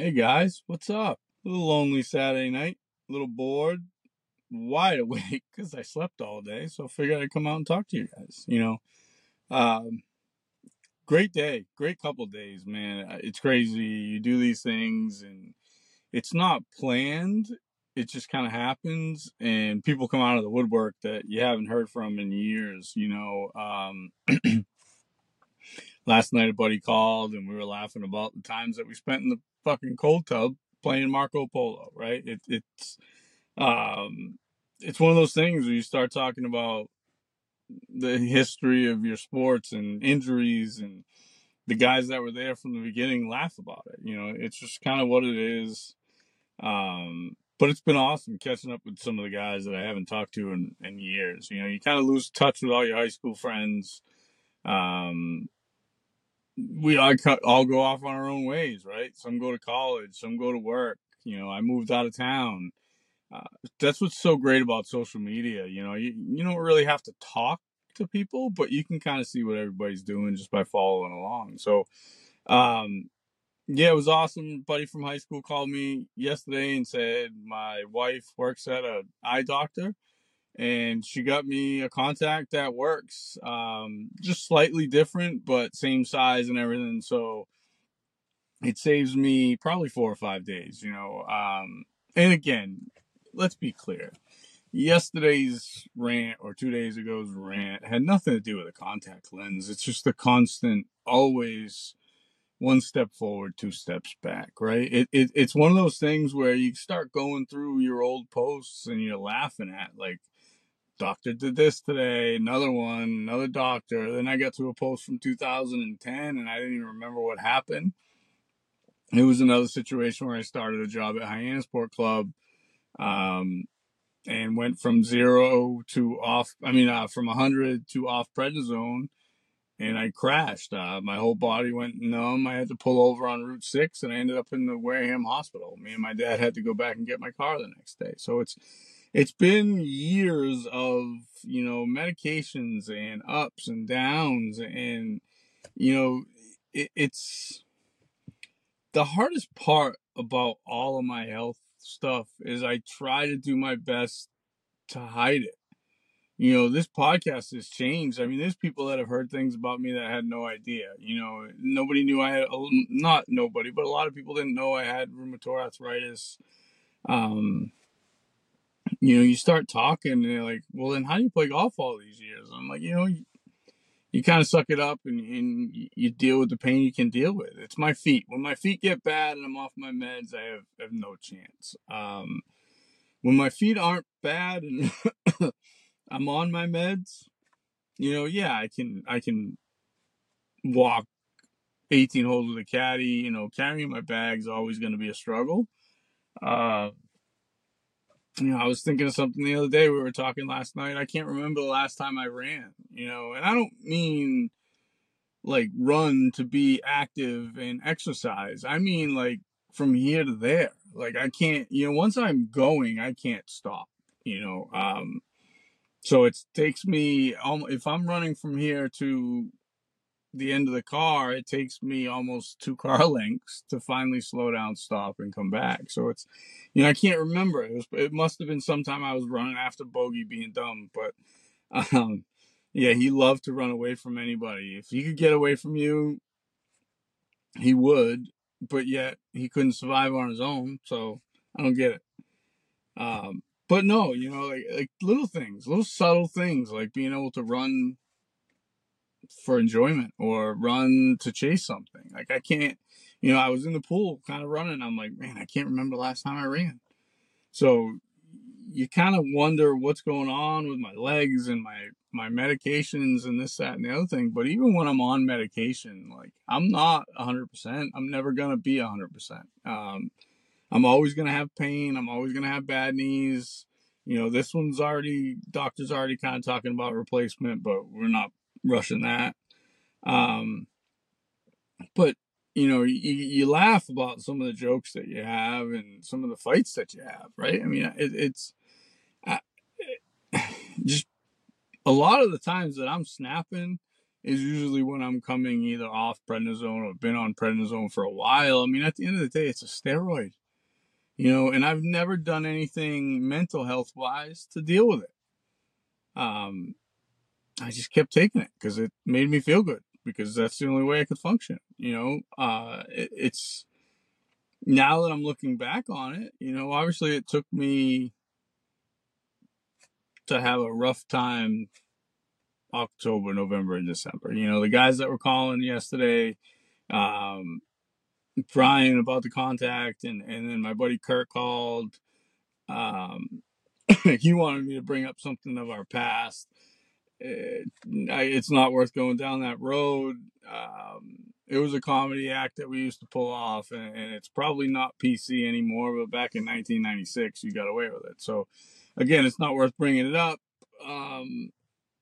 Hey guys, what's up? A little lonely Saturday night, a little bored, wide awake because I slept all day, so I figured I'd come out and talk to you guys. You know, um, great day, great couple days, man. It's crazy. You do these things and it's not planned. It just kind of happens, and people come out of the woodwork that you haven't heard from in years. You know, um, last night a buddy called and we were laughing about the times that we spent in the fucking cold tub playing Marco Polo, right? It, it's um it's one of those things where you start talking about the history of your sports and injuries and the guys that were there from the beginning laugh about it. You know, it's just kind of what it is. Um but it's been awesome catching up with some of the guys that I haven't talked to in, in years. You know, you kind of lose touch with all your high school friends. Um, we cut, all go off on our own ways, right? Some go to college, some go to work. You know, I moved out of town. Uh, that's what's so great about social media. You know, you, you don't really have to talk to people, but you can kind of see what everybody's doing just by following along. So, um, yeah, it was awesome. Buddy from high school called me yesterday and said my wife works at a eye doctor and she got me a contact that works. Um, just slightly different, but same size and everything. So it saves me probably four or five days, you know. Um, and again, let's be clear. Yesterday's rant or two days ago's rant had nothing to do with a contact lens. It's just the constant, always one step forward, two steps back, right? It, it it's one of those things where you start going through your old posts and you're laughing at like doctor did this today, another one, another doctor. Then I got to a post from 2010 and I didn't even remember what happened. It was another situation where I started a job at Hyannis Sport Club um, and went from zero to off, I mean, uh, from 100 to off prednisone and I crashed. Uh, my whole body went numb. I had to pull over on Route 6 and I ended up in the Wareham Hospital. Me and my dad had to go back and get my car the next day. So it's it's been years of, you know, medications and ups and downs and you know, it, it's the hardest part about all of my health stuff is I try to do my best to hide it you know, this podcast has changed. I mean, there's people that have heard things about me that had no idea. You know, nobody knew I had, not nobody, but a lot of people didn't know I had rheumatoid arthritis. Um, you know, you start talking and they're like, well, then how do you play golf all these years? I'm like, you know, you, you kind of suck it up and, and you deal with the pain you can deal with. It's my feet. When my feet get bad and I'm off my meds, I have, have no chance. Um, when my feet aren't bad and I'm on my meds, you know, yeah, I can I can walk 18 holes with a caddy. You know, carrying my bag's always going to be a struggle. Uh, you know, I was thinking of something the other day. We were talking last night. I can't remember the last time I ran. You know, and I don't mean like run to be active and exercise. I mean like from here to there. Like I can't. You know, once I'm going, I can't stop. You know, um, so it takes me if I'm running from here to the end of the car, it takes me almost two car lengths to finally slow down, stop, and come back. So it's, you know, I can't remember. It, was, it must have been sometime I was running after Bogey being dumb, but um, yeah, he loved to run away from anybody. If he could get away from you, he would, but yet he couldn't survive on his own. So I don't get it. Um, but no, you know, like like little things, little subtle things, like being able to run for enjoyment or run to chase something. Like I can't, you know, I was in the pool kind of running. I'm like, man, I can't remember last time I ran. So you kind of wonder what's going on with my legs and my my medications and this that and the other thing but even when i'm on medication like i'm not 100% i'm never going to be 100% um, I'm always going to have pain. I'm always going to have bad knees. You know, this one's already, doctor's already kind of talking about replacement, but we're not rushing that. Um, but, you know, you, you laugh about some of the jokes that you have and some of the fights that you have, right? I mean, it, it's I, it, just a lot of the times that I'm snapping is usually when I'm coming either off prednisone or been on prednisone for a while. I mean, at the end of the day, it's a steroid, you know, and I've never done anything mental health wise to deal with it. Um, I just kept taking it because it made me feel good because that's the only way I could function, you know. Uh, it, it's now that I'm looking back on it, you know, obviously it took me to have a rough time October, November, and December. You know, the guys that were calling yesterday, um, Brian about the contact, and, and then my buddy Kurt called. Um, he wanted me to bring up something of our past. It, it's not worth going down that road. Um, it was a comedy act that we used to pull off, and, and, it's probably not PC anymore. But back in 1996, you got away with it. So, again, it's not worth bringing it up. Um,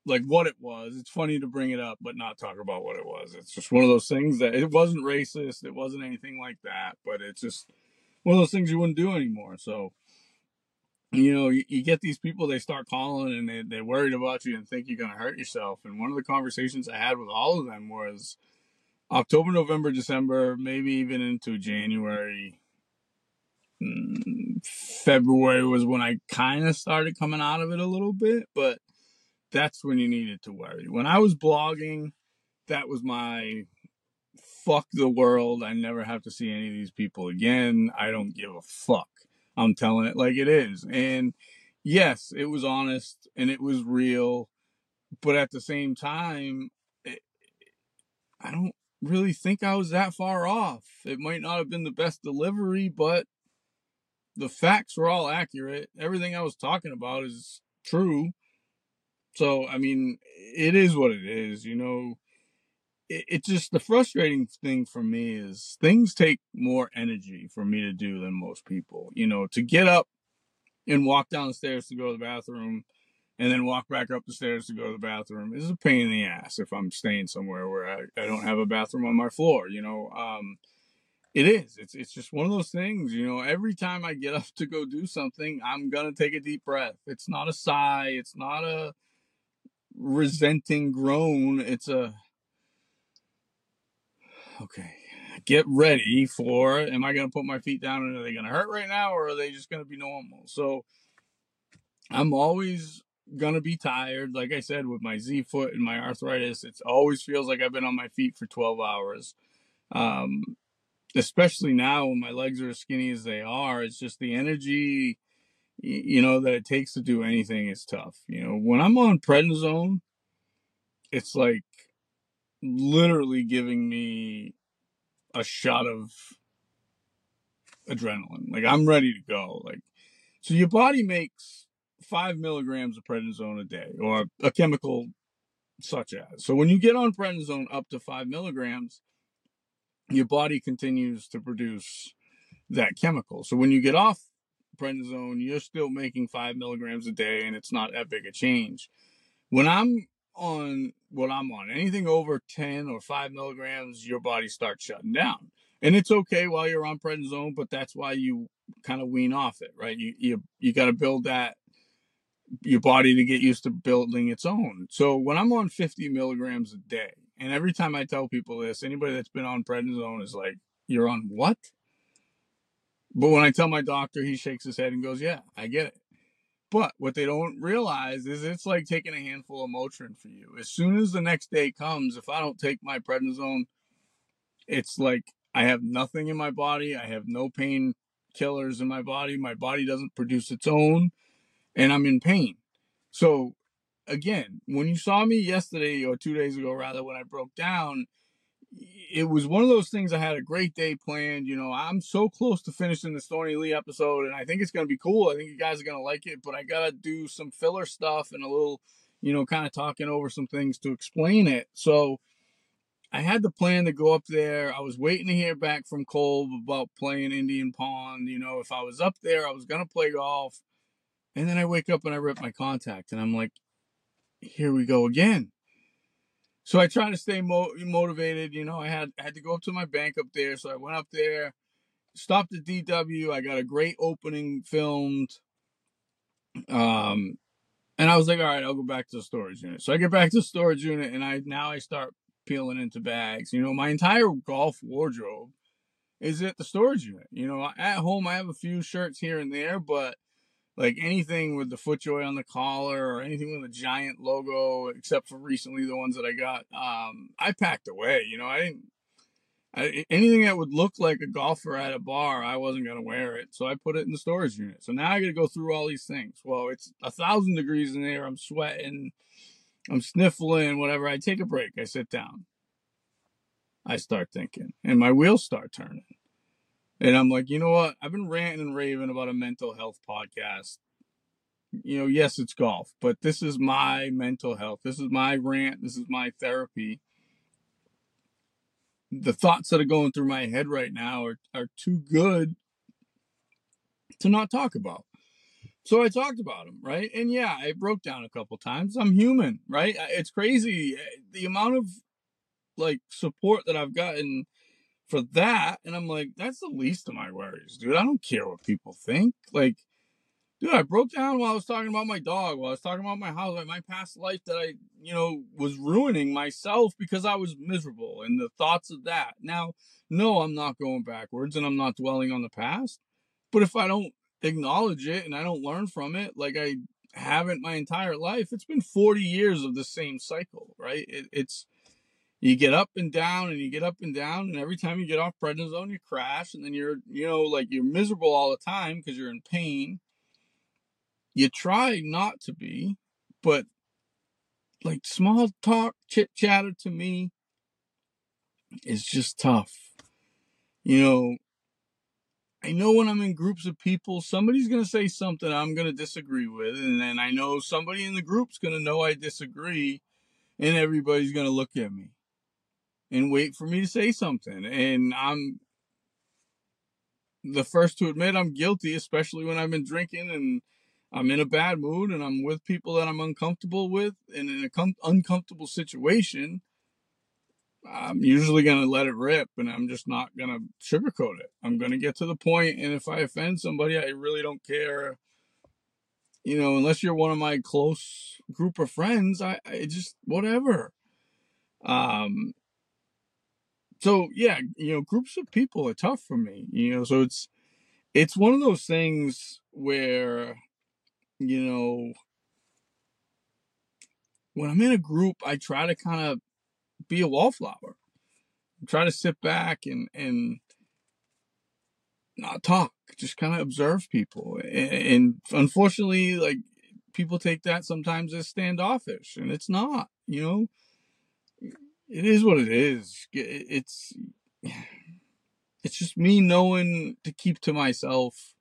like what it was. It's funny to bring it up, but not talk about what it was. It's just one of those things that it wasn't racist. It wasn't anything like that, but it's just one of those things you wouldn't do anymore. So, you know, you, you get these people, they start calling and they, they're worried about you and think you're going to hurt yourself. And one of the conversations I had with all of them was October, November, December, maybe even into January. Mm, February was when I kind of started coming out of it a little bit, but that's when you needed to worry. When I was blogging, that was my fuck the world. I never have to see any of these people again. I don't give a fuck. I'm telling it like it is. And yes, it was honest and it was real. But at the same time, it, I don't really think I was that far off. It might not have been the best delivery, but the facts were all accurate. Everything I was talking about is true. So, I mean, it is what it is, you know. It, it just the frustrating thing for me is things take more energy for me to do than most people. You know, to get up and walk down the stairs to go to the bathroom and then walk back up the stairs to go to the bathroom is a pain in the ass if I'm staying somewhere where I, I don't have a bathroom on my floor, you know. Um, it is. It's it's just one of those things, you know. Every time I get up to go do something, I'm gonna take a deep breath. It's not a sigh. It's not a resenting groan. It's a okay. Get ready for. Am I going to put my feet down and are they going to hurt right now, or are they just going to be normal? So I'm always going to be tired. Like I said, with my Z foot and my arthritis, it always feels like I've been on my feet for 12 hours. Um, especially now when my legs are as skinny as they are, it's just the energy you know, that it takes to do anything is tough. You know, when I'm on prednisone, it's like literally giving me a shot of adrenaline. Like I'm ready to go. Like, so your body makes five milligrams of prednisone a day or a chemical such as. So when you get on prednisone up to five milligrams, your body continues to produce that chemical. So when you get off prednisone, you're still making five milligrams a day, and it's not that big a change. When I'm on what I'm on, anything over 10 or 5 milligrams, your body starts shutting down. And it's okay while you're on prednisone, but that's why you kind of wean off it, right? You you you got to build that your body to get used to building its own. So when I'm on 50 milligrams a day, and every time I tell people this, anybody that's been on prednisone is like, "You're on what?" But when I tell my doctor, he shakes his head and goes, Yeah, I get it. But what they don't realize is it's like taking a handful of Motrin for you. As soon as the next day comes, if I don't take my prednisone, it's like I have nothing in my body. I have no pain killers in my body. My body doesn't produce its own, and I'm in pain. So, again, when you saw me yesterday or two days ago, rather, when I broke down, it was one of those things I had a great day planned. You know, I'm so close to finishing the Stony Lee episode, and I think it's going to be cool. I think you guys are going to like it, but I got to do some filler stuff and a little, you know, kind of talking over some things to explain it. So I had the plan to go up there. I was waiting to hear back from Kolb about playing Indian Pond. You know, if I was up there, I was going to play golf. And then I wake up and I rip my contact, and I'm like, here we go again so I try to stay mo- motivated. You know, I had I had to go up to my bank up there, so I went up there, stopped at DW. I got a great opening filmed. Um, And I was like, all right, I'll go back to the storage unit. So I get back to the storage unit and I now I start peeling into bags. You know, my entire golf wardrobe is at the storage unit. You know, at home I have a few shirts here and there, but like anything with the FootJoy on the collar or anything with a giant logo, except for recently the ones that I got, um, I packed away. You know, I didn't. I, anything that would look like a golfer at a bar, I wasn't gonna wear it, so I put it in the storage unit. So now I got to go through all these things. Well, it's a thousand degrees in there. I'm sweating. I'm sniffling. Whatever. I take a break. I sit down. I start thinking, and my wheels start turning. And I'm like, you know what? I've been ranting and raving about a mental health podcast. You know, yes, it's golf, but this is my mental health. This is my rant. This is my therapy. The thoughts that are going through my head right now are, are too good to not talk about. So I talked about them, right? And yeah, I broke down a couple times. I'm human, right? It's crazy eh, the amount of like support that I've gotten for that. And I'm like, that's the least of my worries, dude. I don't care what people think. Like, dude, I broke down while I was talking about my dog, while I was talking about my house, like my past life that I, you know, was ruining myself because I was miserable and the thoughts of that. Now, no, I'm not going backwards and I'm not dwelling on the past. But if I don't acknowledge it and I don't learn from it, like I haven't my entire life, it's been 40 years of the same cycle, right? It, it's, you get up and down and you get up and down and every time you get off prednisone you crash and then you're you know like you're miserable all the time because you're in pain you try not to be but like small talk chit chatter to me is just tough you know I know when I'm in groups of people, somebody's going to say something I'm going to disagree with. And then I know somebody in the group's going to know I disagree. And everybody's going to look at me and wait for me to say something. And I'm the first to admit I'm guilty, especially when I've been drinking and I'm in a bad mood and I'm with people that I'm uncomfortable with and in an com- uncomfortable situation. I'm usually going to let it rip and I'm just not going to sugarcoat it. I'm going to get to the point, and if I offend somebody, I really don't care. You know, unless you're one of my close group of friends, I, I just, whatever. Um, so yeah, you know, groups of people are tough for me. You know, so it's it's one of those things where, you know, when I'm in a group, I try to kind of be a wallflower. I try to sit back and and not talk, just kind of observe people. And, and unfortunately, like people take that sometimes as standoffish, and it's not. You know, it is what it is. It's it's just me knowing to keep to myself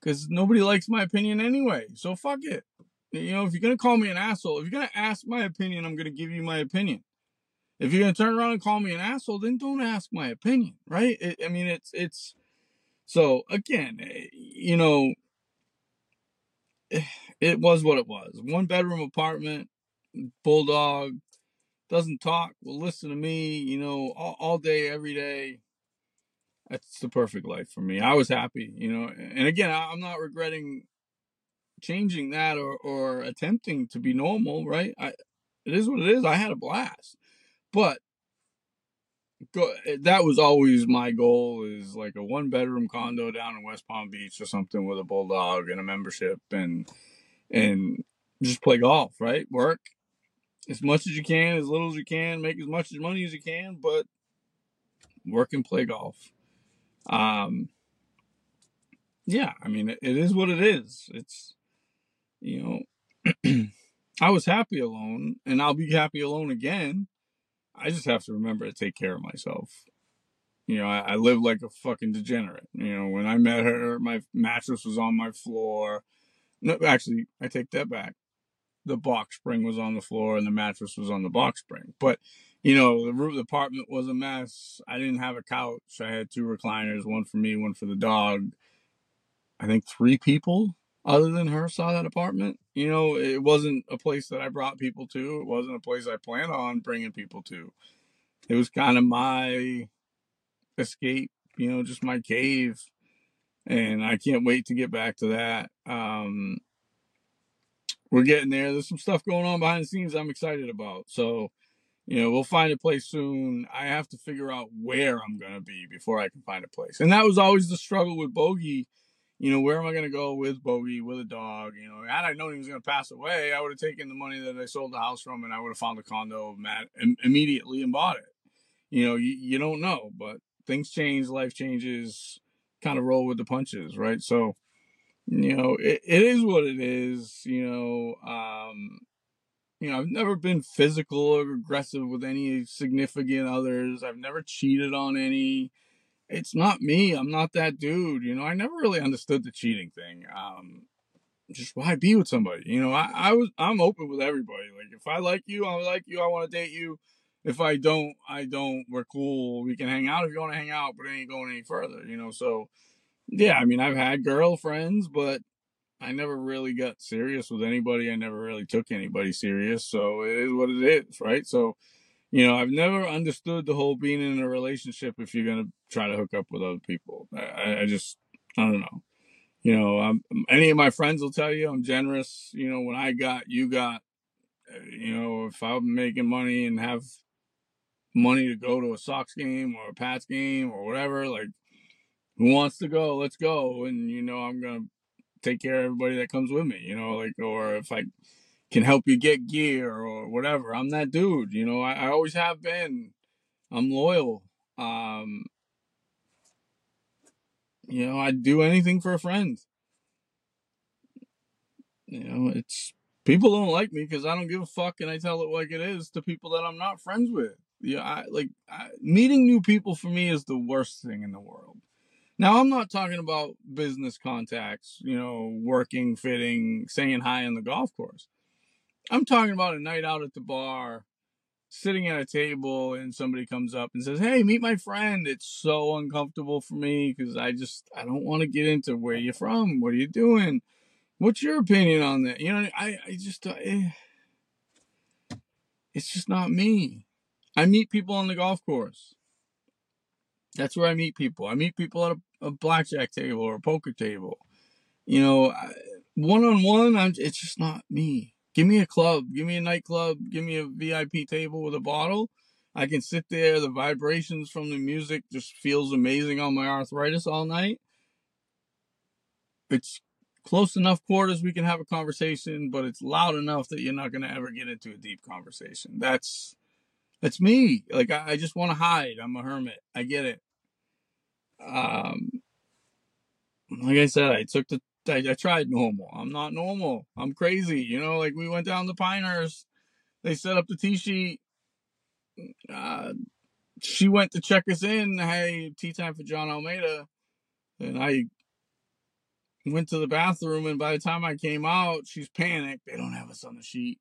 because nobody likes my opinion anyway. So fuck it. You know, if you're gonna call me an asshole, if you're gonna ask my opinion, I'm gonna give you my opinion. If you're gonna turn around and call me an asshole, then don't ask my opinion, right? It, I mean, it's it's so again, eh, you know, it was what it was. One bedroom apartment, bulldog, doesn't talk, will listen to me, you know, all, all day, every day. That's the perfect life for me. I was happy, you know, and again, I'm not regretting changing that or, or attempting to be normal, right? I, it is what it is. I had a blast, but go, that was always my goal is like a one bedroom condo down in West Palm Beach or something with a bulldog and a membership and, and just play golf, right? Work, as much as you can, as little as you can, make as much as money as you can, but work and play golf. Um, yeah, I mean, it, it is what it is. It's, you know, I was happy alone and I'll be happy alone again. I just have to remember to take care of myself. You know, I, I live like a fucking degenerate. You know, when I met her, my mattress was on my floor. No, actually, I take that back the box spring was on the floor and the mattress was on the box spring. But you know, the room, the apartment was a mess. I didn't have a couch. I had two recliners, one for me, one for the dog. I think three people other than her saw that apartment. You know, it wasn't a place that I brought people to. It wasn't a place I planned on bringing people to. It was kind of my escape, you know, just my cave. And I can't wait to get back to that. Um, we're getting there. There's some stuff going on behind the scenes I'm excited about. So, you know, we'll find a place soon. I have to figure out where I'm gonna be before I can find a place. And that was always the struggle with Bogey. You know, where am I gonna go with Bogey, with a dog? You know, had I known he was gonna pass away, I would have taken the money that I sold the house from and I would have found a condo immediately and bought it. You know, you, you don't know, but things change, life changes, kind of roll with the punches, right? So, you know, it, it is what it is. You know, um, you know, I've never been physical or aggressive with any significant others. I've never cheated on any. It's not me. I'm not that dude. You know, I never really understood the cheating thing. Um, just why be with somebody? You know, I, I was I'm open with everybody. Like if I like you, I like you. I want to date you. If I don't, I don't. We're cool. We can hang out if you want to hang out, but it ain't going any further. You know, so yeah. I mean, I've had girlfriends, but I never really got serious with anybody. I never really took anybody serious. So it is what it is, right? So, you know, I've never understood the whole being in a relationship if you're going to try to hook up with other people. I, I just, I don't know. You know, I'm, any of my friends will tell you I'm generous. You know, when I got, you got. Uh, you know, if I'm making money and have money to go to a Sox game or a Pats game or whatever, like, who wants to go? Let's go. And, you know, I'm to take care of everybody that comes with me, you know, like, or if I can help you get gear or whatever, I'm that dude, you know, I, I always have been. I'm loyal. Um, you know, I'd do anything for a friend. You know, it's people don't like me because I don't give a fuck and I tell it like it is to people that I'm not friends with. Yeah, I like I, meeting new people for me is the worst thing in the world. Now, I'm not talking about business contacts, you know, working, fitting, saying hi on the golf course. I'm talking about a night out at the bar, sitting at a table, and somebody comes up and says, Hey, meet my friend. It's so uncomfortable for me because I just, I don't want to get into where you're from. What are you doing? What's your opinion on that? You know, I, I just, eh, it's just not me. I meet people on the golf course. That's where I meet people. I meet people at a, a blackjack table or a poker table. You know, one on one, it's just not me. Give me a club, give me a nightclub, give me a VIP table with a bottle. I can sit there. The vibrations from the music just feels amazing on my arthritis all night. It's close enough quarters we can have a conversation, but it's loud enough that you're not going to ever get into a deep conversation. That's that's me. Like I, I just want to hide. I'm a hermit. I get it. Um, like I said, I took the I, I tried normal. I'm not normal. I'm crazy. You know, like we went down to Pinehurst. They set up the tee sheet. Uh, she went to check us in. Hey, tee time for John Almeida. And I went to the bathroom, and by the time I came out, she's panicked. They don't have us on the sheet.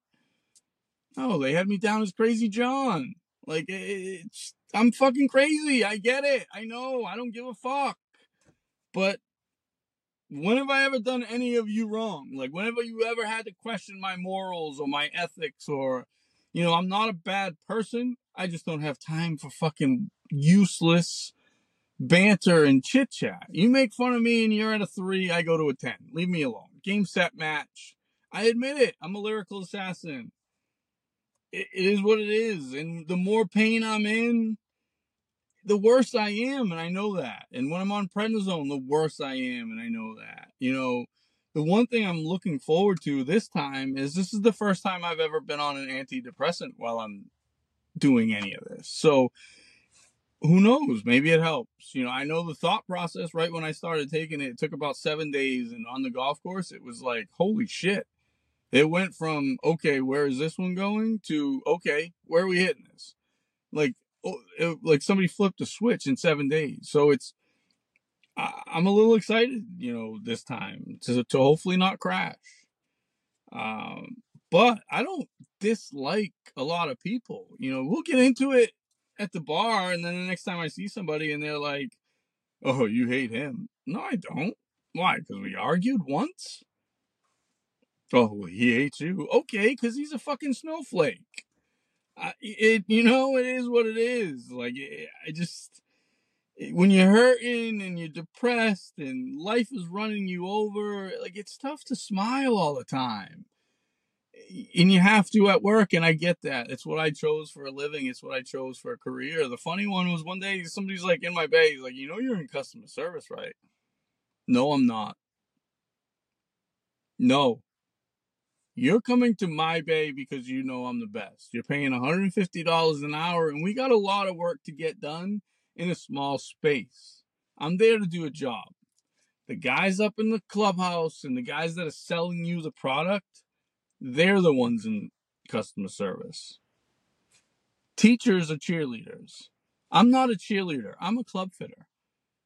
No, they had me down as Crazy John. Like it's I'm fucking crazy. I get it. I know. I don't give a fuck. But when have I ever done any of you wrong? Like whenever you ever had to question my morals or my ethics or you know, I'm not a bad person. I just don't have time for fucking useless banter and chit chat. You make fun of me and you're at a three, I go to a 10. Leave me alone. Game, set, match. I admit it. I'm a lyrical assassin it is what it is. And the more pain I'm in, the worse I am, and I know that. And when I'm on prednisone, the worse I am, and I know that. You know, the one thing I'm looking forward to this time is this is the first time I've ever been on an antidepressant while I'm doing any of this. So who knows? Maybe it helps. You know, I know the thought process right when I started taking it, it took about seven days, and on the golf course, it was like, holy shit it went from okay, where is this one going to okay, where are we hitting this? Like, oh, it, like somebody flipped a switch in seven days. So it's I, I'm a little excited, you know, this time to to hopefully not crash. Um, but I don't dislike a lot of people. You know, we'll get into it at the bar, and then the next time I see somebody and they're like, "Oh, you hate him?" No, I don't. Why? Because we argued once. Oh, he hates you. Okay, because he's a fucking snowflake. I, it, you know, it is what it is. Like, it, I just, it, when you're hurting and you're depressed and life is running you over, like, it's tough to smile all the time. Eh, and you have to at work, and I get that. It's what I chose for a living. It's what I chose for a career. The funny one was one day somebody's like in my bay, he's like, you know, you're in customer service, right? No, I'm not. No. You're coming to my bay because you know I'm the best. You're paying $150 an hour, and we got a lot of work to get done in a small space. I'm there to do a job. The guys up in the clubhouse and the guys that are selling you the product, they're the ones in customer service. Teachers are cheerleaders. I'm not a cheerleader. I'm a club fitter.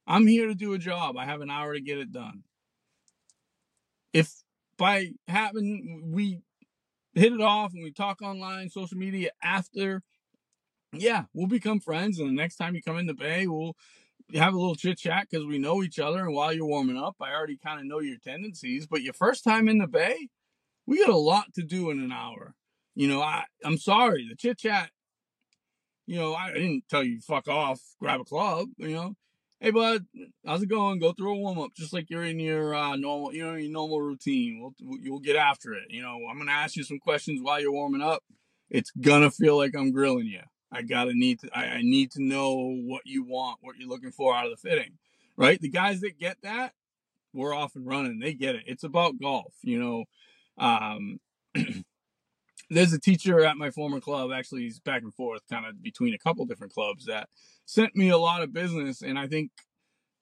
I'm here to do a job. I have an hour to get it done. If by having we hit it off and we talk online, social media after, yeah, we'll become friends. And the next time you come in the bay, we'll have a little chit chat because we know each other. And while you're warming up, I already kind of know your tendencies. But your first time in the bay, we got a lot to do in an hour. You know, I I'm sorry, the chit chat. You know, I didn't tell you fuck off, grab a club. You know, hey bud, how's it going? Go through a warm up, just like you're in your uh, normal, you know, your normal routine. We'll you'll get after it. You know, I'm gonna ask you some questions while you're warming up. It's gonna feel like I'm grilling you. I gotta need to. I, I need to know what you want, what you're looking for out of the fitting, right? The guys that get that, we're off and running. They get it. It's about golf, you know. Um, there's a teacher at my former club, actually, he's back and forth kind of between a couple different clubs that sent me a lot of business. And I think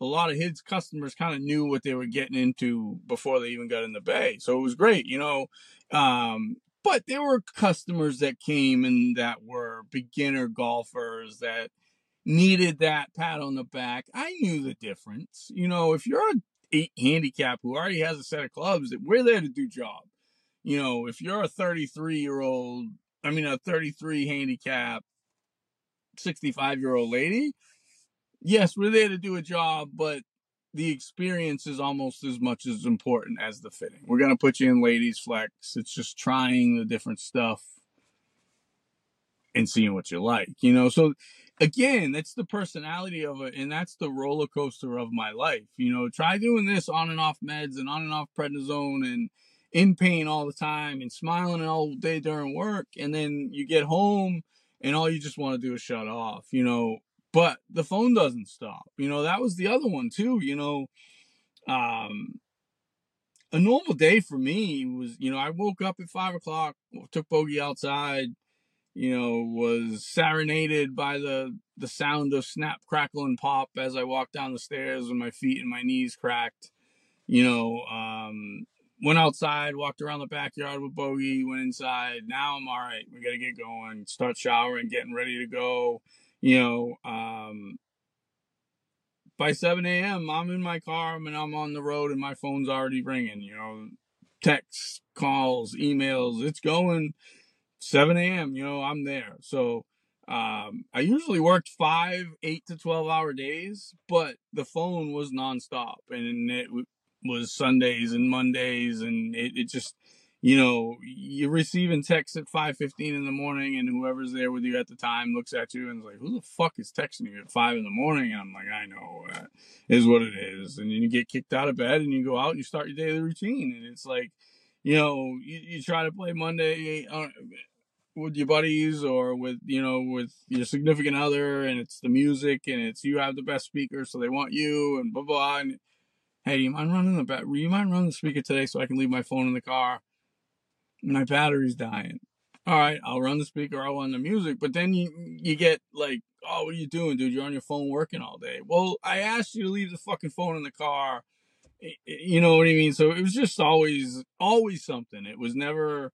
a lot of his customers kind of knew what they were getting into before they even got in the bay. So it was great, you know. Um, but there were customers that came and that were beginner golfers that needed that pat on the back. I knew the difference. You know, if you're a eight handicap who already has a set of clubs, that we're there to do job you know, if you're a 33 year old, I mean, a 33 handicap, 65 year old lady, yes, we're there to do a job, but the experience is almost as much as important as the fitting. We're going to put you in ladies flex. It's just trying the different stuff and seeing what you like, you know? So again, that's the personality of it. And that's the roller coaster of my life. You know, try doing this on and off meds and on and off prednisone and, in pain all the time and smiling all day during work and then you get home and all you just want to do is shut off you know but the phone doesn't stop you know that was the other one too you know um a normal day for me was you know i woke up at five o'clock took bogey outside you know was serenaded by the the sound of snap crackle and pop as i walked down the stairs with my feet and my knees cracked you know um went outside, walked around the backyard with Bogey, went inside. Now I'm all right. We got to get going, start showering, getting ready to go. You know, um, by 7 a.m., I'm in my car and I'm on the road and my phone's already ringing. You know, texts, calls, emails, it's going 7 a.m. You know, I'm there. So, um, I usually worked five, eight to 12 hour days, but the phone was nonstop and it was Sundays and Mondays, and it, it just, you know, you're receiving texts at 5.15 in the morning, and whoever's there with you at the time looks at you and is like, who the fuck is texting you at 5 in the morning? And I'm like, I know, is what it is. And then you get kicked out of bed, and you go out and you start your daily routine, and it's like, you know, you, you try to play Monday uh, with your buddies or with you know with your significant other and it's the music and it's you have the best speaker so they want you and blah blah and Hey, do you mind running the bat? you mind running the speaker today so I can leave my phone in the car? My battery's dying. All right, I'll run the speaker. I'll run the music. But then you you get like, oh, what are you doing, dude? You're on your phone working all day. Well, I asked you to leave the fucking phone in the car. You know what I mean? So it was just always always something. It was never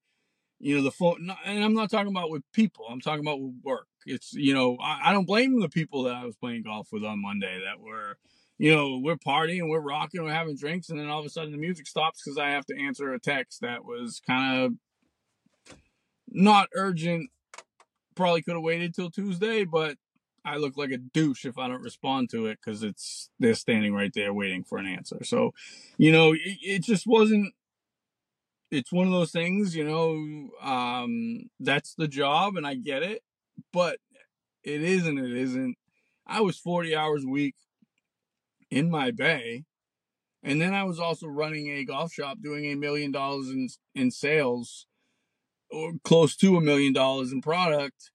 you know the phone and i'm not talking about with people i'm talking about with work it's you know I, I, don't blame the people that i was playing golf with on monday that were you know, we're partying, we're rocking, we're having drinks, and then all of a sudden the music stops because I have to answer a text that was kind of not urgent. Probably could have waited till Tuesday, but I look like a douche if I don't respond to it because it's they're standing right there waiting for an answer. So, you know, it, it just wasn't. It's one of those things, you know. Um, that's the job, and I get it, but it isn't. It isn't. I was forty hours a week in my bay. And then I was also running a golf shop doing a million dollars in in sales or close to a million dollars in product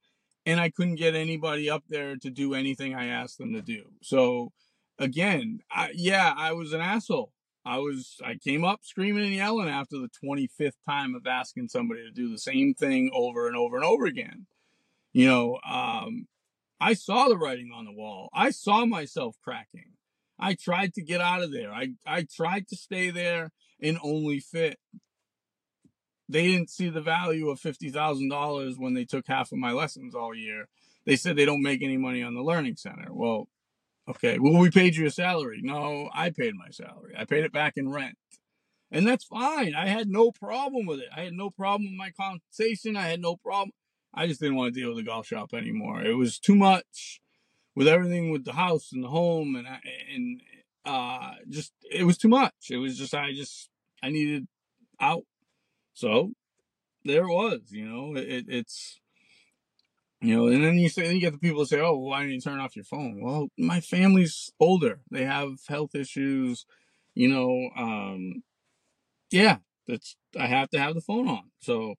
and I couldn't get anybody up there to do anything I asked them to do. So again, I, yeah, I was an asshole. I was I came up screaming and yelling after the 25th time of asking somebody to do the same thing over and over and over again. You know, um, I saw the writing on the wall. I saw myself cracking. I tried to get out of there. I, I tried to stay there and only fit. They didn't see the value of $50,000 when they took half of my lessons all year. They said they don't make any money on the Learning Center. Well, okay, well, we paid you a salary. No, I paid my salary. I paid it back in rent. And that's fine. I had no problem with it. I had no problem with my compensation. I had no problem. I just didn't want to deal with the golf shop anymore. It was too much with everything with the house and the home and I, and uh just it was too much. It was just I just I needed out. So there it was, you know. It, it's you know, and then you say you get the people say, "Oh, why didn't you turn off your phone?" Well, my family's older; they have health issues. You know, um, yeah, that's I have to have the phone on. So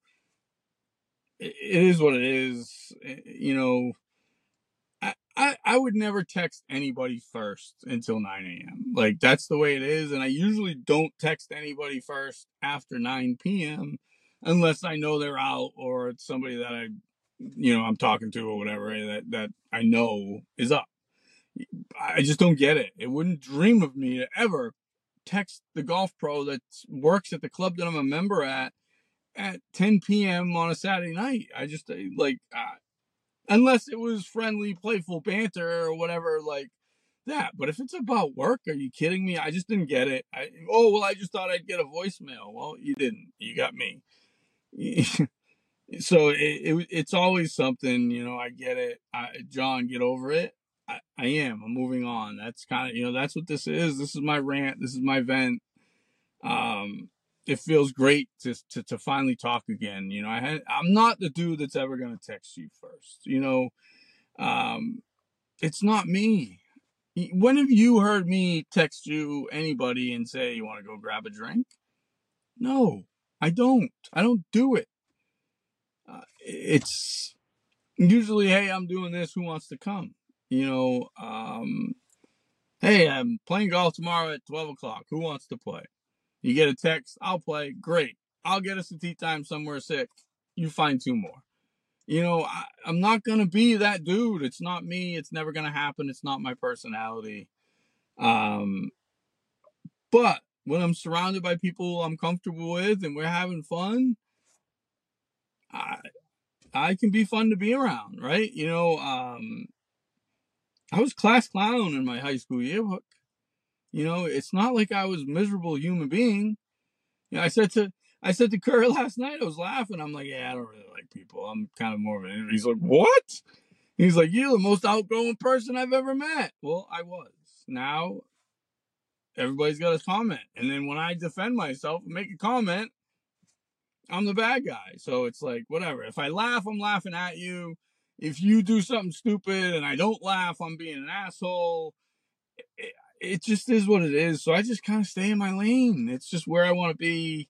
it is what it is. Eh, you know, I, I, would never text anybody first until 9 a.m. Like that's the way it is. And I usually don't text anybody first after 9 p.m. unless I know they're out or it's somebody that I, you know, I'm talking to or whatever eh, that, that I know is up. I just don't get it. It wouldn't dream of me to ever text the golf pro that works at the club that I'm a member at at 10 p.m. on a Saturday night. I just uh, like, unless it was friendly, playful banter or whatever, like that. But if it's about work, are you kidding me? I just didn't get it. I, oh, well, I just thought I'd get a voicemail. Well, you didn't. You got me. so it, it, it's always something, you know, I get it. I, John, get over it. I, I am. I'm moving on. That's kind of, you know, that's what this is. This is my rant. This is my vent. Um, it feels great to, to to finally talk again. You know, I had I'm not the dude that's ever gonna text you first. You know, um, it's not me. When have you heard me text you anybody and say you want to go grab a drink? No, I don't. I don't do it. Uh, it's usually, hey, I'm doing this. Who wants to come? You know, um, hey, I'm playing golf tomorrow at 12 o'clock. Who wants to play? You get a text, I'll play. Great. I'll get us a tee time somewhere sick. You find two more. You know, I, I'm not going to be that dude. It's not me. It's never going to happen. It's not my personality. Um, but when I'm surrounded by people I'm comfortable with and we're having fun, I I can be fun to be around, right? You know, um, I was class clown in my high school yearbook. You know, it's not like I was miserable human being. You know, I said to I said to Curry last night, I was laughing. I'm like, yeah, I don't really like people. I'm kind of more of an. He's like, what? He's like, you're the most outgoing person I've ever met. Well, I was. Now, everybody's got a comment, and then when I defend myself and make a comment, I'm the bad guy. So it's like, whatever. If I laugh, I'm laughing at you. If you do something stupid and I don't laugh, I'm being an asshole it just is what it is. So I just kind of stay in my lane. It's just where I want to be.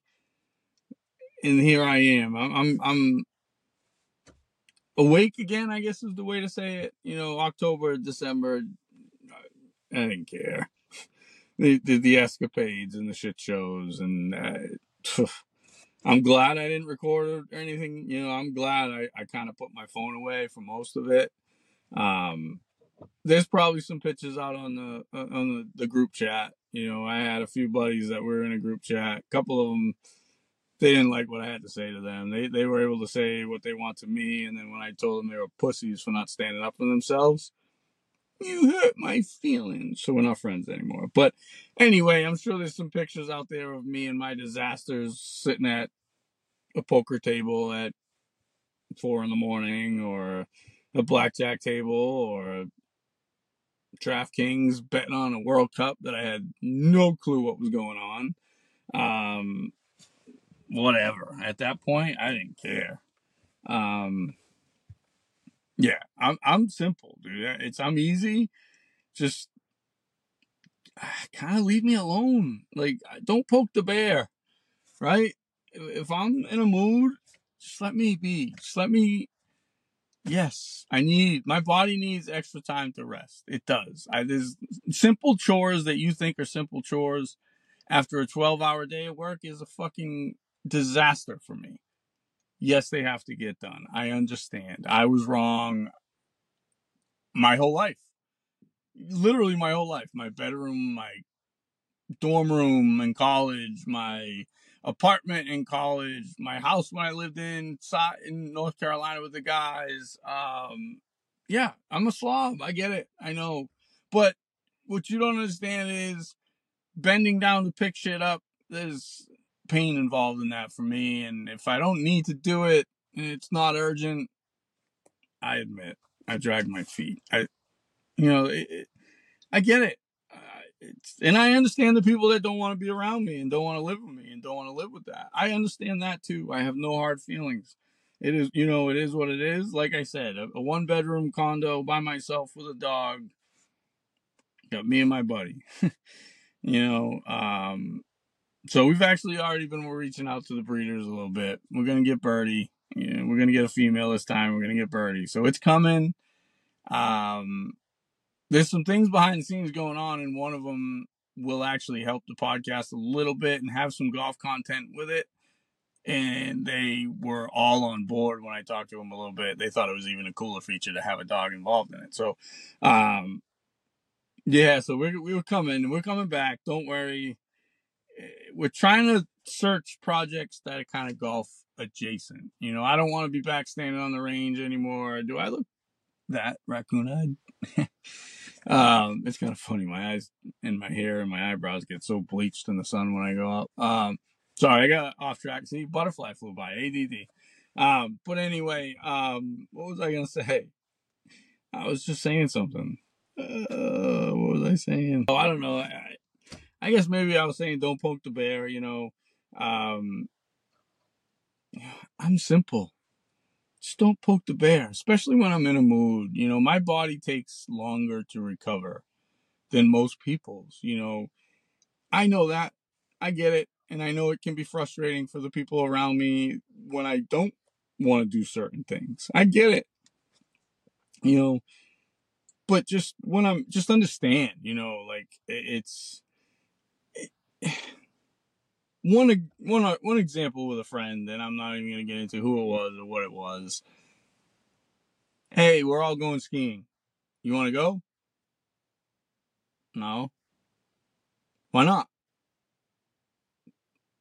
And here I am. I'm, I'm, I'm awake again, I guess is the way to say it. You know, October, December, I didn't care. The, the, the escapades and the shit shows. And uh, I'm glad I didn't record or anything. You know, I'm glad I, I kind of put my phone away for most of it. Um, there's probably some pictures out on the on the, the group chat. You know, I had a few buddies that were in a group chat. A couple of them, they didn't like what I had to say to them. They they were able to say what they want to me, and then when I told them they were pussies for not standing up for themselves, you hurt my feelings. So we're not friends anymore. But anyway, I'm sure there's some pictures out there of me and my disasters sitting at a poker table at four in the morning, or a blackjack table, or DraftKings betting on a World Cup that I had no clue what was going on. Um, whatever. At that point, I didn't care. Um, yeah, I'm I'm simple, dude. It's I'm easy. Just kind of leave me alone. Like, don't poke the bear, right? If I'm in a mood, just let me be. Just let me. Yes, I need my body needs extra time to rest. It does. I, there's simple chores that you think are simple chores after a 12 hour day at work is a fucking disaster for me. Yes, they have to get done. I understand. I was wrong my whole life. Literally my whole life. My bedroom, my dorm room in college, my apartment in college, my house when I lived in in North Carolina with the guys. Um, yeah, I'm a slob. I get it. I know. But what you don't understand is bending down to pick shit up. There's pain involved in that for me. And if I don't need to do it and it's not urgent, I admit I drag my feet. I, you know, it, I get it and I understand the people that don't want to be around me and don't want to live with me and don't want to live with that. I understand that too. I have no hard feelings. It is, you know, it is what it is. Like I said, a, a one bedroom condo by myself with a dog. Got me and my buddy. you know, um, so we've actually already been reaching out to the breeders a little bit. We're gonna get Birdie. You know, we're gonna get a female this time. We're gonna get Birdie. So it's coming. Um, there's some things behind the scenes going on, and one of them will actually help the podcast a little bit and have some golf content with it. And they were all on board when I talked to them a little bit. They thought it was even a cooler feature to have a dog involved in it. So, um, yeah, so we're, we were coming, we're coming back. Don't worry. Eh, we're trying to search projects that are kind of golf adjacent. You know, I don't want to be back standing on the range anymore. Do I look that raccoon eyed? Um, it's kind of funny. My eyes and my hair and my eyebrows get so bleached in the sun when I go out. Um, sorry, I got off track. See, butterfly flew by. ADD. Um, but anyway, um, what was I gonna say? I was just saying something. Uh, what was I saying? Oh, I don't know. I, I guess maybe I was saying don't poke the bear. You know, um, I'm simple just don't poke the bear, especially when I'm in a mood. You know, my body takes longer to recover than most people's. You know, I know that. I get it. And I know it can be frustrating for the people around me when I don't want to do certain things. I get it. You know, but just when I'm just understand, you know, like it's it, one one uh, one example with a friend, and I'm not even gonna get into who it was or what it was. Hey, we're all going skiing. You want to go? No. Why not?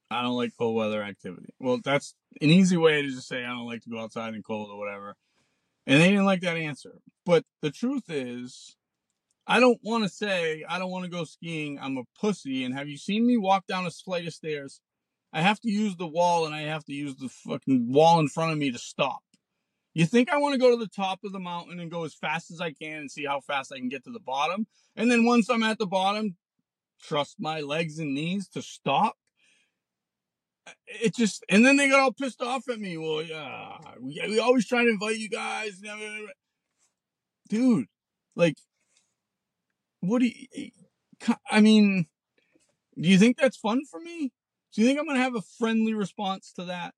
I don't like cold weather activity. Well, that's an easy way to just say I don't like to go outside in cold or whatever. And they didn't like that answer. But the truth is, I don't want to say I don't want to go skiing. I'm a pussy. And have you seen me walk down a flight of stairs? I have to use the wall and I have to use the fucking wall in front of me to stop. You think I want to go to the top of the mountain and go as fast as I can and see how fast I can get to the bottom? And then once I'm at the bottom, trust my legs and knees to stop? It just, and then they got all pissed off at me. Well, yeah, we, we always try to invite you guys. Dude, like, what do you, I mean, do you think that's fun for me? Do you think I'm going to have a friendly response to that?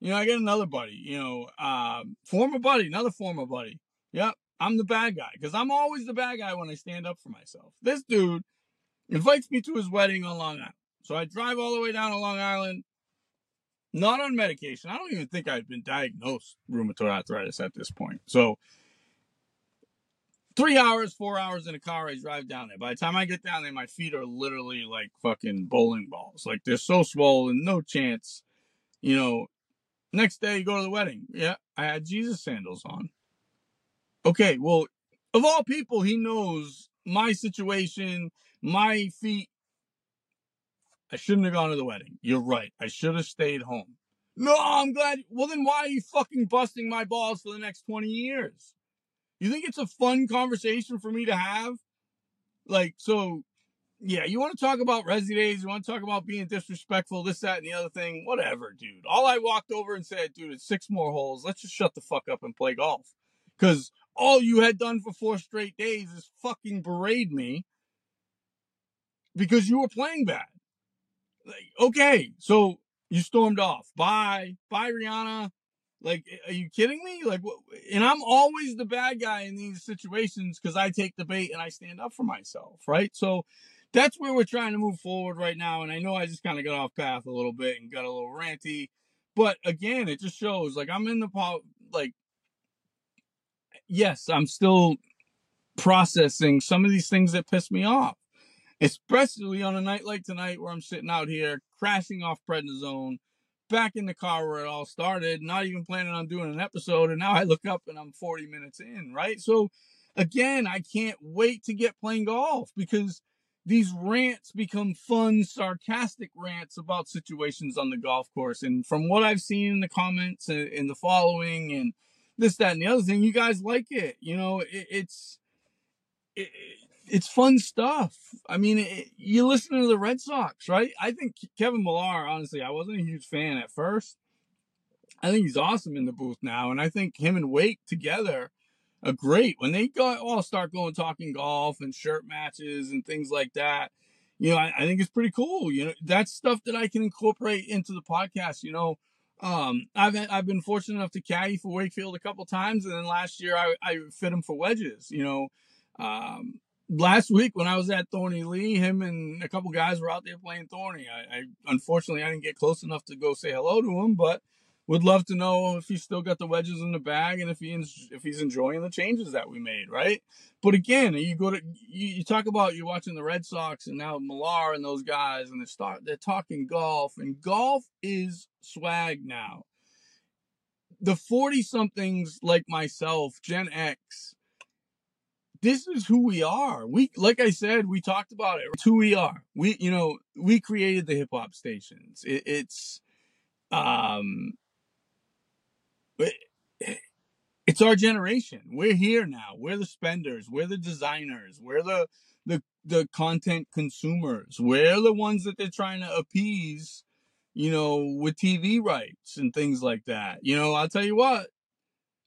You know, I get another buddy, you know, um, former buddy, another former buddy. Yep, I'm the bad guy because I'm always the bad guy when I stand up for myself. This dude invites me to his wedding on Long Island. So I drive all the way down to Long Island, not on medication. I don't even think I'd been diagnosed rheumatoid arthritis at this point. So three hours, four hours in a car. I drive down there. By the time I get down there, my feet are literally like fucking bowling balls. Like they're so swollen, no chance. You know, next day you go to the wedding. Yeah, I had Jesus sandals on. Okay, well, of all people, he knows my situation, my feet. I shouldn't have gone to the wedding. You're right. I should have stayed home. No, I'm glad. Well, then why are you fucking busting my balls for the next 20 years? You think it's a fun conversation for me to have? Like, so, yeah, you want to talk about resi days, you want to talk about being disrespectful, this, that, and the other thing, whatever, dude. All I walked over and said, dude, it's six more holes. Let's just shut the fuck up and play golf. Because all you had done for four straight days is fucking berate me because you were playing bad. Like, okay, so you stormed off. Bye. Bye, Rihanna. Like, are you kidding me? Like, what? and I'm always the bad guy in these situations because I take the bait and I stand up for myself, right? So that's where we're trying to move forward right now. And I know I just kind of got off path a little bit and got a little ranty, but again, it just shows like I'm in the pot, like, yes, I'm still processing some of these things that piss me off, especially on a night like tonight where I'm sitting out here crashing off prednisone back in the car where it all started, not even planning on doing an episode. And now I look up and I'm 40 minutes in, right? So again, I can't wait to get playing golf because these rants become fun, sarcastic rants about situations on the golf course. And from what I've seen in the comments and in the following and this, that, and the other thing, you guys like it. You know, it, it's, it, it's fun stuff. I mean, it, you listen to the Red Sox, right? I think Kevin Millar, honestly, I wasn't a huge fan at first. I think he's awesome in the booth now, and I think him and Wake together are great. When they go all start going talking golf and shirt matches and things like that, you know, I, I think it's pretty cool. You know, that's stuff that I can incorporate into the podcast. You know, um, I've I've been fortunate enough to caddy for Wakefield a couple times, and then last year I, I fit him for wedges. You know, um, last week when I was at Thorny Lea, him and a couple guys were out there playing Thorny. I, I, unfortunately I didn't get close enough to go say hello to him, but would love to know if he's still got the wedges in the bag and if he if he's enjoying the changes that we made, right? But again, you go to you, you talk about you're watching the Red Sox and now Millar and those guys, and they start they're talking golf, and golf is swag now. The forty somethings like myself, Gen X, this is who we are. We, like I said, we talked about it. It's who we are. We, you know, we created the hip hop stations. It, it's, um, it, it's our generation. We're here now. We're the spenders. We're the designers. We're the, the, the content consumers. We're the ones that they're trying to appease, you know, with TV rights and things like that. You know, I'll tell you what,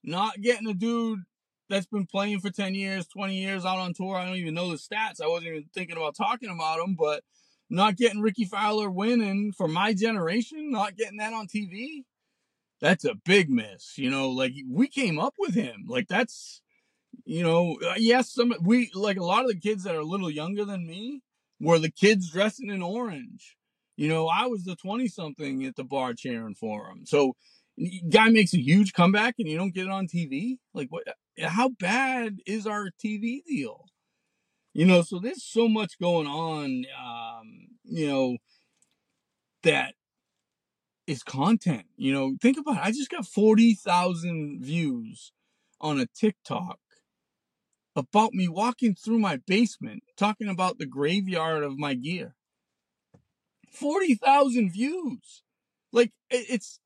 not getting a dude that's been playing for 10 years, 20 years out on tour. I don't even know the stats. I wasn't even thinking about talking about him, but not getting Rickie Fowler winning for my generation, not getting that on TV, that's a big miss. You know, like we came up with him. Like that's, you know, uh, yes, some we like a lot of the kids that are a little younger than me were the kids dressing in orange. You know, I was the 20 something at the bar cheering for him. So guy makes a huge comeback and you don't get it on TV. Like what? How bad is our TV deal? You know, so there's so much going on. Um, you know, that is content. You know, think about it. I just got forty thousand views on a TikTok about me walking through my basement talking about the graveyard of my gear. 40,000 views. Like it's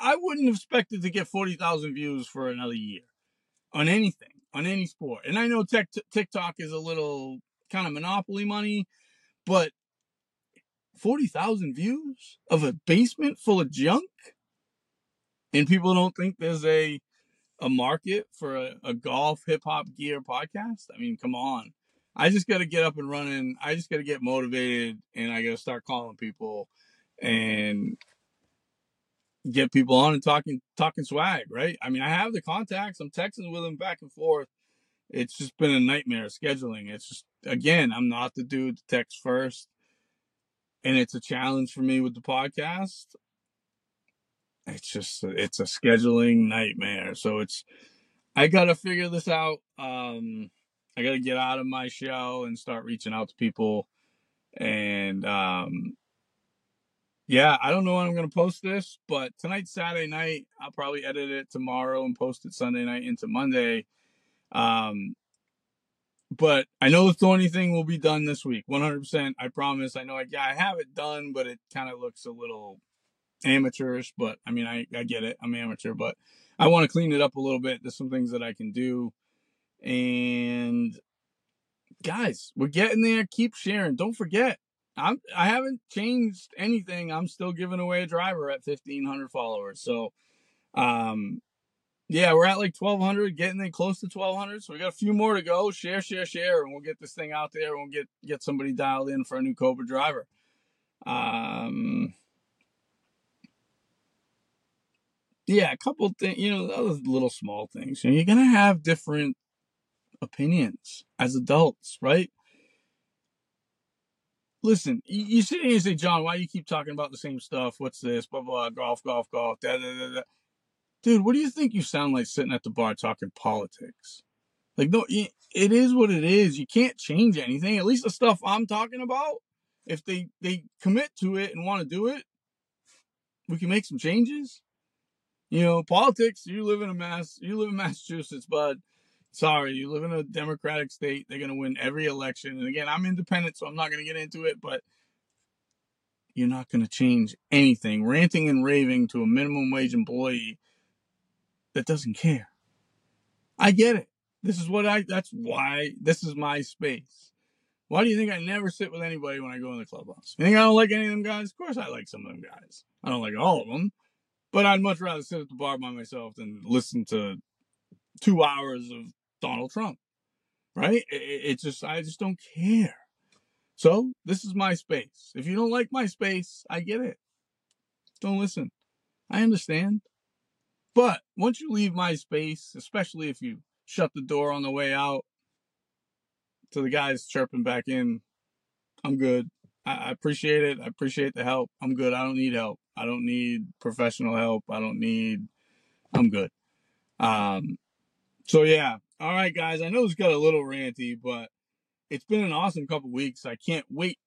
I wouldn't have expected to get 40,000 views for another year on anything, on any sport. And I know tech, TikTok is a little kind of monopoly money, but 40,000 views of a basement full of junk? And people don't think there's a a market for a, a golf hip hop gear podcast? I mean, come on. I just got to get up and running. I just got to get motivated and I got to start calling people and get people on and talking talking swag, right? I mean, I have the contacts. I'm texting with them back and forth. It's just been a nightmare scheduling. It's just again, I'm not the dude to text first, and it's a challenge for me with the podcast. It's just it's a scheduling nightmare. So it's I got to figure this out. Um, I got to get out of my shell and start reaching out to people and um yeah, I don't know when I'm going to post this, but tonight's Saturday night. I'll probably edit it tomorrow and post it Sunday night into Monday. Um, but I know the Thorny thing will be done this week, 100%. I promise. I know I, yeah, I have it done, but it kind of looks a little amateurish. But I mean, I, I get it. I'm amateur, but I want to clean it up a little bit. There's some things that I can do. And guys, we're getting there. Keep sharing. Don't forget, I'm I haven't changed anything. I'm still giving away a driver at 1500 followers. So um yeah, we're at like 1200, getting in close to 1200. So we got a few more to go. Share, share, share, and we'll get this thing out there. And we'll get get somebody dialed in for a new Cobra driver. Um, yeah, a couple things, you know, other little small things. You know, you're gonna have different opinions as adults, right? Listen, you, sit here and say, John, why you keep talking about the same stuff? What's this? Blah blah. Golf, golf, golf. Da, da, da, da. Dude, what do you think you sound like sitting at the bar talking politics? Like, no, it is what it is. You can't change anything. At least the stuff I'm talking about, if they they commit to it and want to do it, we can make some changes. You know, politics. You live in a mass. You live in Massachusetts, bud. Sorry, you live in a Democratic state. They're gonna win every election. And again, I'm independent, so I'm not gonna get into it. But you're not gonna change anything. Ranting and raving to a minimum wage employee that doesn't care. I get it. This is what I. That's why this is my space. Why do you think I never sit with anybody when I go in the clubhouse? You think I don't like any of them guys? Of course I like some of them guys. I don't like all of them. But I'd much rather sit at the bar by myself than listen to two hours of Donald Trump. Right? It's it just, I just don't care. So this is my space. If you don't like my space, I get it. Don't listen. I understand. But once you leave my space, especially if you shut the door on the way out to the guys chirping back in, I'm good. I, appreciate it. I appreciate the help. I'm good. I don't need help. I don't need professional help. I don't need. I'm good. Um. So yeah. All right, guys. I know it's got a little ranty, but it's been an awesome couple weeks. I can't wait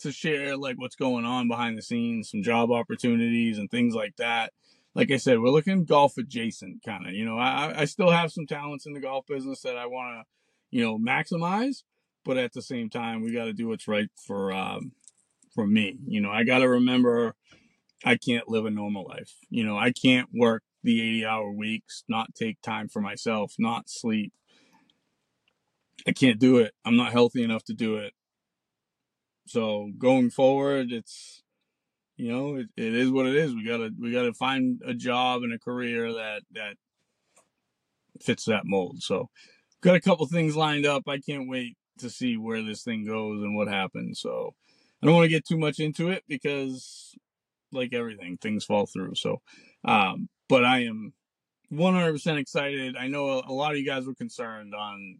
to share like what's going on behind the scenes, some job opportunities and things like that. Like I said, we're looking golf adjacent kind of. You know, I I still have some talents in the golf business that I want to, you know, maximize, but at the same time, we got to do what's right for um, for me. You know, I got to remember I can't live a normal life. You know, I can't work the 80 hour weeks, not take time for myself, not sleep. I can't do it. I'm not healthy enough to do it. So going forward, it's, you know, it, it is what it is. We gotta, we gotta find a job and a career that, that fits that mold. So got a couple things lined up. I can't wait to see where this thing goes and what happens. So I don't want to get too much into it because, like everything, things fall through. So, um, but I am 100% excited. I know a, a lot of you guys were concerned on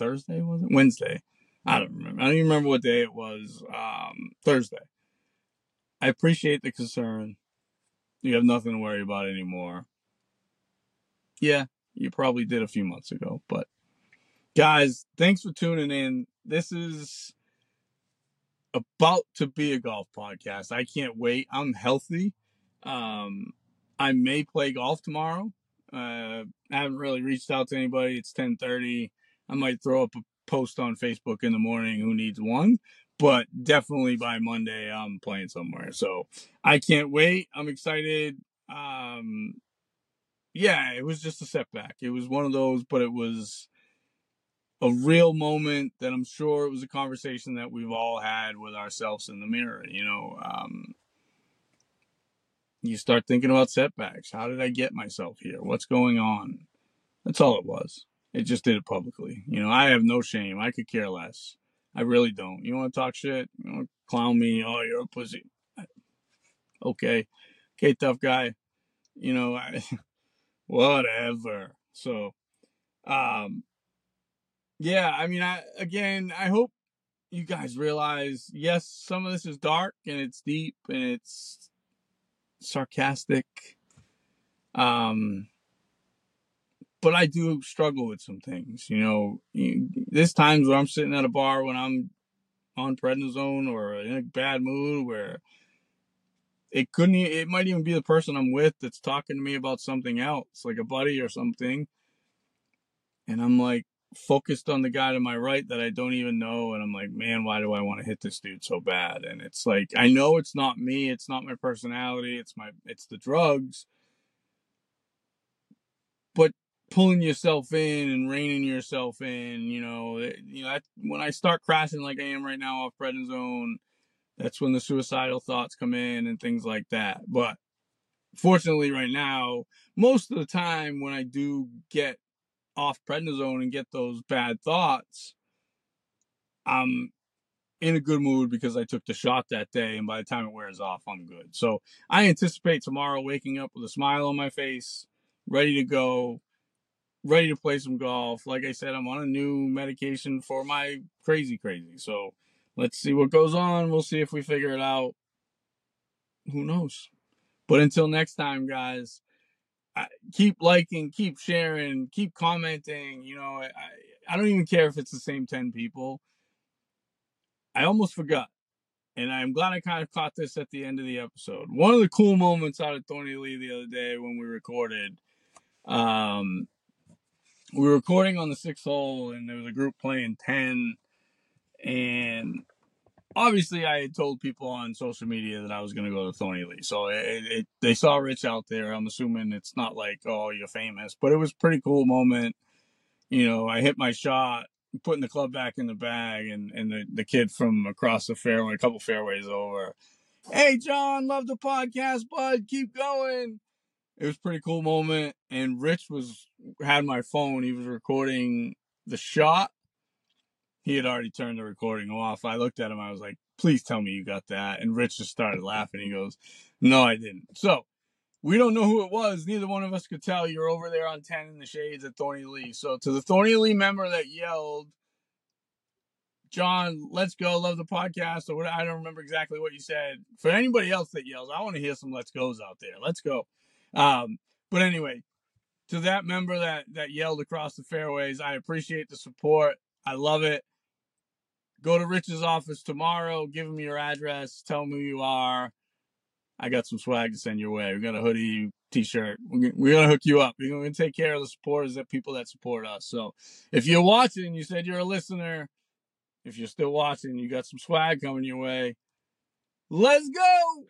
Thursday, was it? Wednesday. I don't remember. I don't even remember what day it was. Um, Thursday. I appreciate the concern. You have nothing to worry about anymore. Yeah, you probably did a few months ago, but guys, thanks for tuning in. This is about to be a golf podcast. I can't wait. I'm healthy. Um, I may play golf tomorrow. Uh, I haven't really reached out to anybody. It's 10:30. I might throw up a post on Facebook in the morning. Who needs one? But definitely by Monday, I'm playing somewhere. So I can't wait. I'm excited. Um, yeah, it was just a setback. It was one of those, but it was a real moment that I'm sure it was a conversation that we've all had with ourselves in the mirror. You know, um, you start thinking about setbacks. How did I get myself here? What's going on? That's all it was. It just did it publicly. You know, I have no shame. I could care less. I really don't. You want to talk shit? You want to clown me? Oh, you're a pussy. Okay. Okay, tough guy. You know, I, whatever. So, um, yeah, I mean, I again, I hope you guys realize, yes, some of this is dark and it's deep and it's sarcastic. Um, but I do struggle with some things. You know, there's times where I'm sitting at a bar when I'm on prednisone or in a bad mood where it couldn't. It might even be the person I'm with that's talking to me about something else, like a buddy or something. And I'm like, focused on the guy to my right that I don't even know. And I'm like, man, why do I want to hit this dude so bad? And it's like, I know it's not me. It's not my personality. It's my, it's the drugs. But pulling yourself in and reining yourself in, you know, eh, you know, when I start crashing like I am right now off prednisone, that's when the suicidal thoughts come in and things like that. But fortunately, right now, most of the time when I do get off prednisone and get those bad thoughts, I'm in a good mood because I took the shot that day, and by the time it wears off, I'm good. So I anticipate tomorrow waking up with a smile on my face, ready to go, ready to play some golf. Like I said, I'm on a new medication for my crazy crazy. So let's see what goes on. We'll see if we figure it out. Who knows? But until next time, guys, keep liking, keep sharing, keep commenting. You know, I, I don't even care if it's the same 10 people. I almost forgot. And I'm glad I kind of caught this at the end of the episode. One of the cool moments out of Thorny Lea the other day when we recorded, um, we were recording on the sixth hole, and there was a group playing 10. And obviously, I had told people on social media that I was going to go to Thorny Lea. So it, it, they saw Rich out there. I'm assuming it's not like, oh, you're famous, but it was pretty cool moment. You know, I hit my shot putting the club back in the bag, and and the, the kid from across the fairway, a couple fairways over, hey John, love the podcast, bud, keep going. It was pretty cool moment, and Rich was had my phone. He was recording the shot. He had already turned the recording off. I looked at him. I was like, "Please tell me you got that." And Rich just started laughing. He goes, "No, I didn't." So we don't know who it was. Neither one of us could tell. You're over there on 10 in the shades at Thorny Lea. So to the Thorny Lea member that yelled, John, let's go, love the podcast, or what I don't remember exactly what you said. For anybody else that yells, I want to hear some let's goes out there. Let's go. Um, but anyway, to that member that that yelled across the fairways, I appreciate the support. I love it. Go to Rich's office tomorrow, give him your address, tell him who you are I got some swag to send your way. We got a hoodie, t-shirt. We're, gonna hook you up. We're gonna take care of the supporters, the people that support us. So, if you're watching, you said you're a listener. If you're still watching, you got some swag coming your way. Let's go.